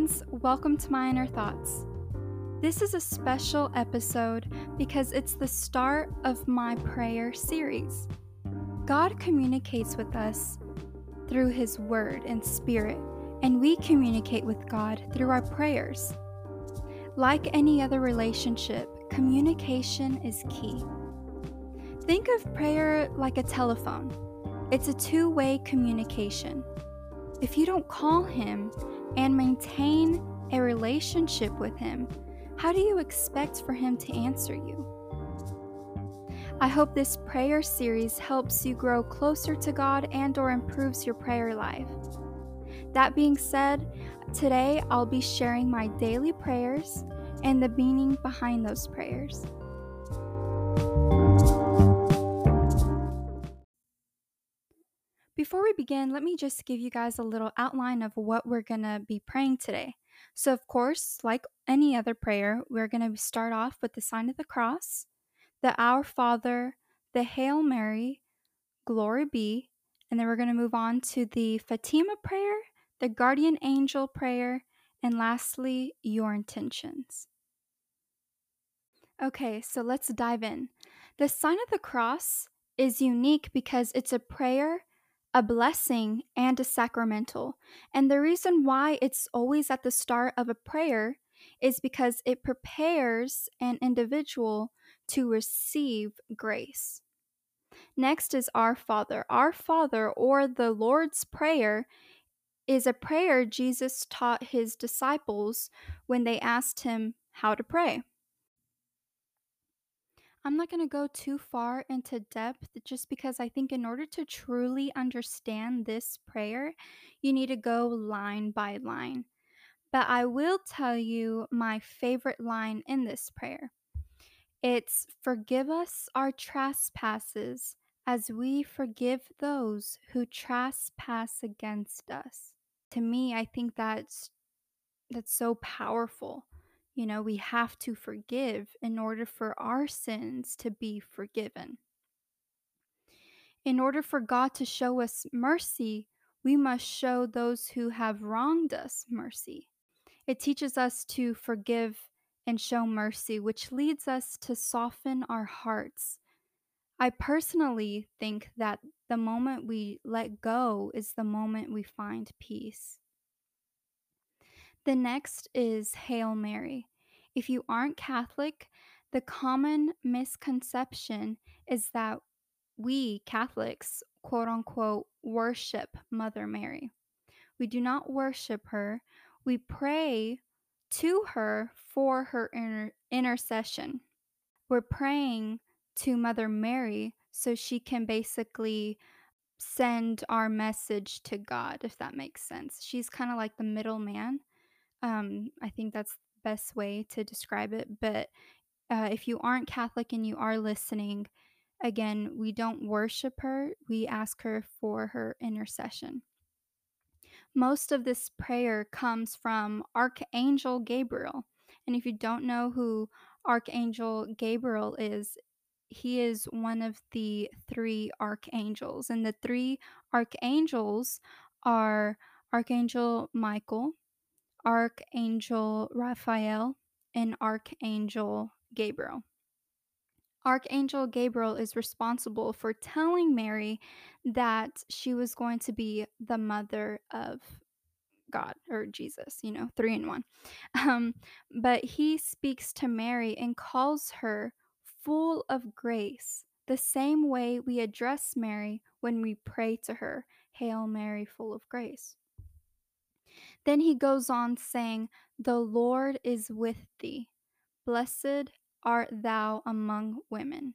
friends. Welcome to My Inner Thoughts. This is a special episode because it's the start of my prayer series. God communicates with us through His Word and Spirit, and we communicate with God through our prayers. Like any other relationship, communication is key. Think of prayer like a telephone, it's a two way communication. If you don't call Him and maintain a relationship with Him, how do you expect for Him to answer you? I hope this prayer series helps you grow closer to God and or improves your prayer life. That being said, today I'll be sharing my daily prayers and the meaning behind those prayers. Before we begin, let me just give you guys a little outline of what we're going to be praying today. So, of course, like any other prayer, we're going to start off with the sign of the cross, the Our Father, the Hail Mary, Glory be, and then we're going to move on to the Fatima prayer, the Guardian Angel prayer, and lastly, your intentions. Okay, so let's dive in. The sign of the cross is unique because it's a prayer a blessing, and a sacramental. And the reason why it's always at the start of a prayer is because it prepares an individual to receive grace. Next is Our Father. Our Father, or the Lord's Prayer, is a prayer Jesus taught his disciples when they asked him how to pray. I'm not going to go too far into depth just because I think in order to truly understand this prayer, you need to go line by line. But I will tell you my favorite line in this prayer. It's forgive us our trespasses as we forgive those who trespass against us. To me, I think that's that's so powerful you know, we have to forgive in order for our sins to be forgiven. In order for God to show us mercy, we must show those who have wronged us mercy. It teaches us to forgive and show mercy, which leads us to soften our hearts. I personally think that the moment we let go is the moment we find peace. The next is Hail Mary. If you aren't Catholic, the common misconception is that we Catholics, quote unquote, worship Mother Mary. We do not worship her, we pray to her for her inter- intercession. We're praying to Mother Mary so she can basically send our message to God, if that makes sense. She's kind of like the middleman. Um, I think that's the best way to describe it. But uh, if you aren't Catholic and you are listening, again, we don't worship her, we ask her for her intercession. Most of this prayer comes from Archangel Gabriel. And if you don't know who Archangel Gabriel is, he is one of the three archangels. And the three archangels are Archangel Michael, Archangel Raphael, and Archangel Gabriel. Archangel Gabriel is responsible for telling Mary that she was going to be the mother of God or Jesus, you know, three in one. Um, but he speaks to Mary and calls her full of grace, the same way we address Mary when we pray to her Hail Mary, full of grace. Then he goes on saying, The Lord is with thee. Blessed art thou among women.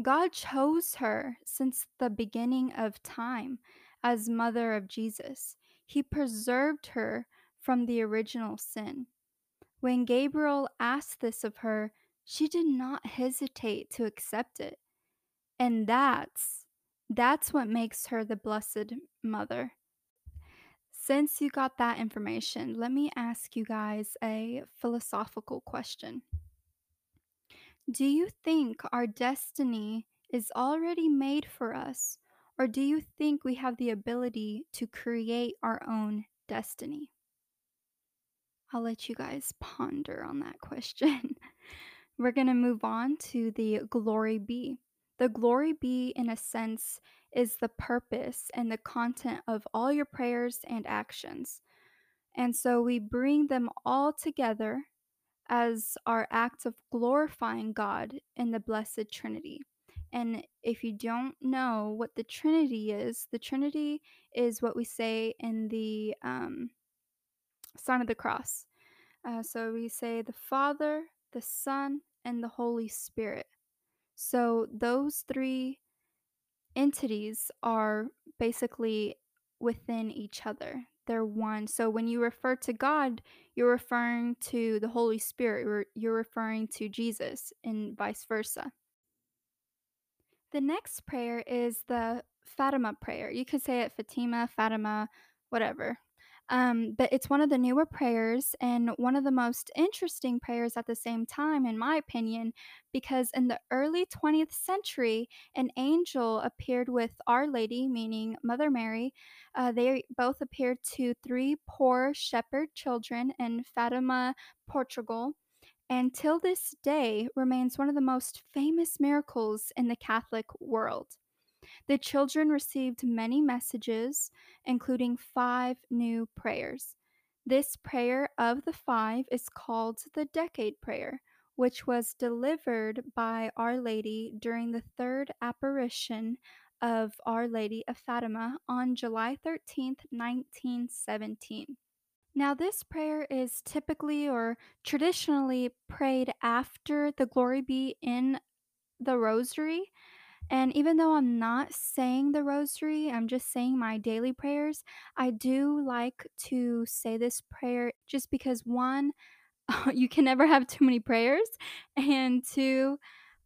God chose her since the beginning of time as mother of Jesus. He preserved her from the original sin. When Gabriel asked this of her, she did not hesitate to accept it. And that's that's what makes her the blessed mother. Since you got that information, let me ask you guys a philosophical question. Do you think our destiny is already made for us, or do you think we have the ability to create our own destiny? I'll let you guys ponder on that question. We're going to move on to the glory be. The glory be, in a sense, is the purpose and the content of all your prayers and actions. And so we bring them all together as our act of glorifying God in the Blessed Trinity. And if you don't know what the Trinity is, the Trinity is what we say in the um, sign of the cross. Uh, so we say the Father, the Son, and the Holy Spirit. So those three entities are basically within each other. They're one. So when you refer to God, you're referring to the Holy Spirit, you're, referring to Jesus, and vice versa. The next prayer is the Fatima prayer. You could say it Fatima, Fatima, whatever. Um, but it's one of the newer prayers and one of the most interesting prayers at the same time, in my opinion, because in the early 20th century, an angel appeared with Our Lady, meaning Mother Mary. Uh, they both appeared to three poor shepherd children in Fatima, Portugal and till this day remains one of the most famous miracles in the Catholic world. The children received many messages, including five new prayers. This prayer of the five is called the Decade Prayer, which was delivered by Our Lady during the third apparition of Our Lady of Fatima on July 13, 1917. Now, this prayer is typically or traditionally prayed after the Glory Be in the Rosary. And even though I'm not saying the Rosary, I'm just saying my daily prayers, I do like to say this prayer just because one, you can never have too many prayers, and two,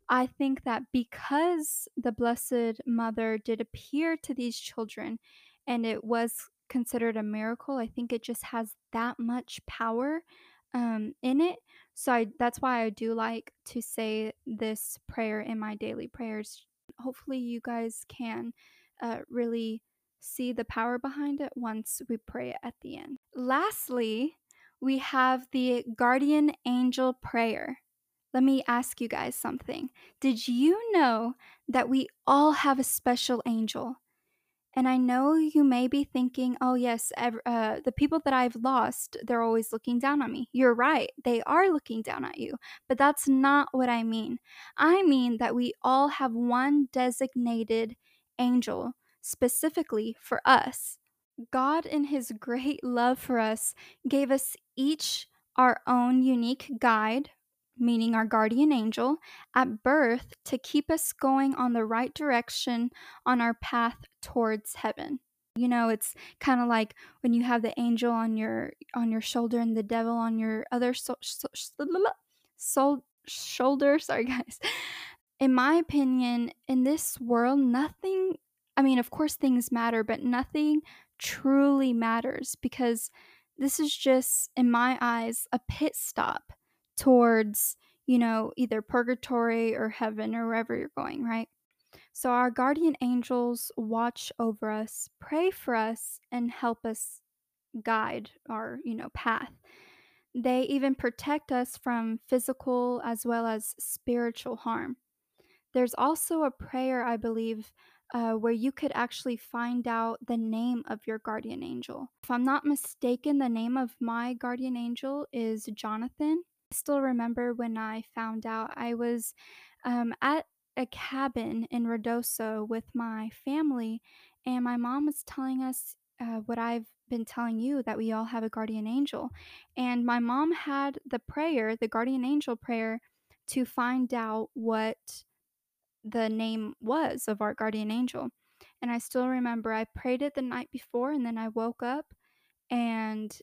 I think that because the Blessed Mother did appear to these children and it was considered a miracle, I think it just has that much power um, in it. So I, that's why I do like to say this prayer in my daily prayers. Hopefully, you guys can uh, really see the power behind it once we pray it at the end. Lastly, we have the guardian angel prayer. Let me ask you guys something. Did you know that we all have a special angel? And I know you may be thinking, oh, yes, uh, the people that I've lost, they're always looking down on me. You're right, they are looking down at you. But that's not what I mean. I mean that we all have one designated angel specifically for us. God, in His great love for us, gave us each our own unique guide meaning our guardian angel, at birth to keep us going on the right direction on our path towards heaven. You know, it's kind of like when you have the angel on your on your shoulder and the devil on your other so, so, shoulder. Sorry, guys. In my opinion, in this world, nothing. I mean, of course, things matter, but nothing truly matters because this is just, in my eyes, a pit stop towards, you know, either purgatory or heaven or wherever you're going, right? So our guardian angels watch over us, pray for us, and help us guide our, you know, path. They even protect us from physical as well as spiritual harm. There's also a prayer, I believe, uh, where you could actually find out the name of your guardian angel. If I'm not mistaken, the name of my guardian angel is Jonathan. Still remember when I found out I was um, at a cabin in Ruidoso with my family, and my mom was telling us uh, what I've been telling you that we all have a guardian angel. And my mom had the prayer, the guardian angel prayer, to find out what the name was of our guardian angel. And I still remember I prayed it the night before, and then I woke up and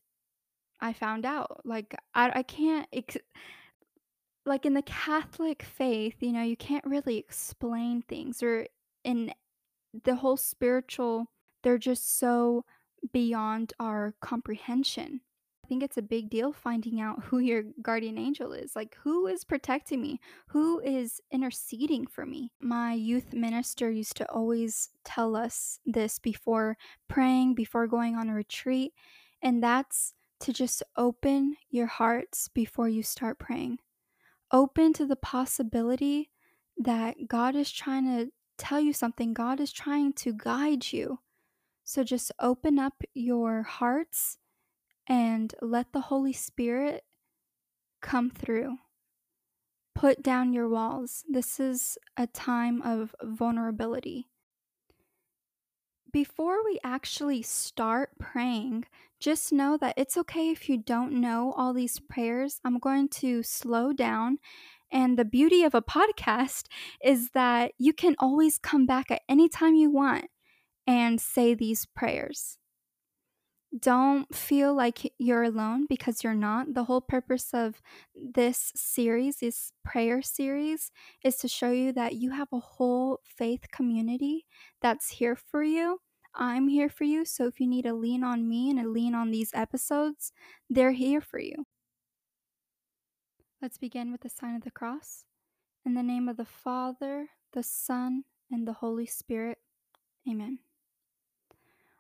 I found out. Like, I, I can't, ex- like in the Catholic faith, you know, you can't really explain things, or in the whole spiritual, they're just so beyond our comprehension. I think it's a big deal finding out who your guardian angel is. Like, who is protecting me? Who is interceding for me? My youth minister used to always tell us this before praying, before going on a retreat. And that's to just open your hearts before you start praying. Open to the possibility that God is trying to tell you something, God is trying to guide you. So just open up your hearts and let the Holy Spirit come through. Put down your walls. This is a time of vulnerability. Before we actually start praying, just know that it's okay if you don't know all these prayers. I'm going to slow down. And the beauty of a podcast is that you can always come back at any time you want and say these prayers. Don't feel like you're alone because you're not. The whole purpose of this series, this prayer series, is to show you that you have a whole faith community that's here for you. I'm here for you. So if you need to lean on me and to lean on these episodes, they're here for you. Let's begin with the sign of the cross. In the name of the Father, the Son, and the Holy Spirit. Amen.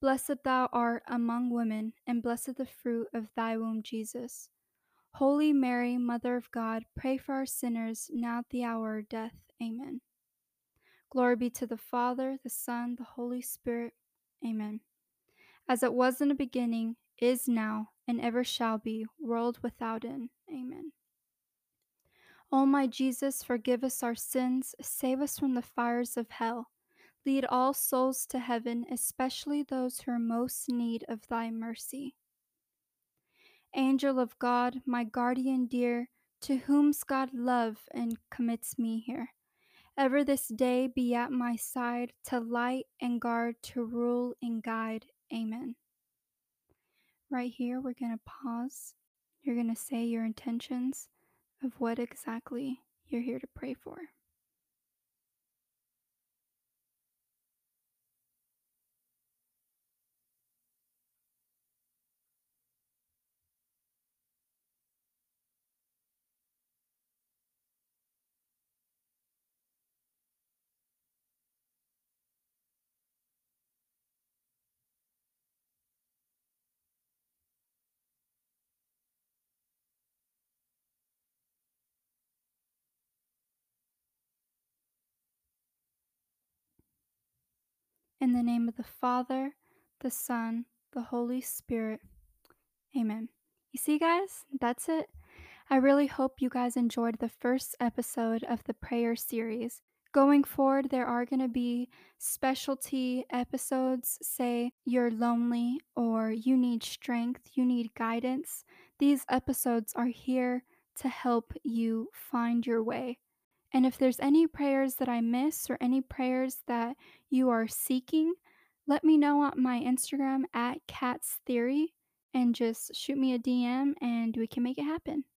Blessed thou art among women, and blessed the fruit of thy womb, Jesus. Holy Mary, Mother of God, pray for our sinners, now at the hour of death. Amen. Glory be to the Father, the Son, the Holy Spirit. Amen. As it was in the beginning, is now, and ever shall be, world without end. Amen. O my Jesus, forgive us our sins, save us from the fires of hell. Lead all souls to heaven, especially those who are most need of thy mercy. Angel of God, my guardian dear, to whom's God love and commits me here. Ever this day be at my side, to light and guard, to rule and guide. Amen. Right here, we're going to pause. You're going to say your intentions of what exactly you're here to pray for. In the name of the Father, the Son, the Holy Spirit. Amen. You see, guys, that's it. I really hope you guys enjoyed the first episode of the prayer series. Going forward, there are going to be specialty episodes. Say you're lonely or you need strength, you need guidance. These episodes are here to help you find your way. And if there's any prayers that I miss or any prayers that you are seeking, let me know on my Instagram at Cats Theory and just shoot me a DM and we can make it happen.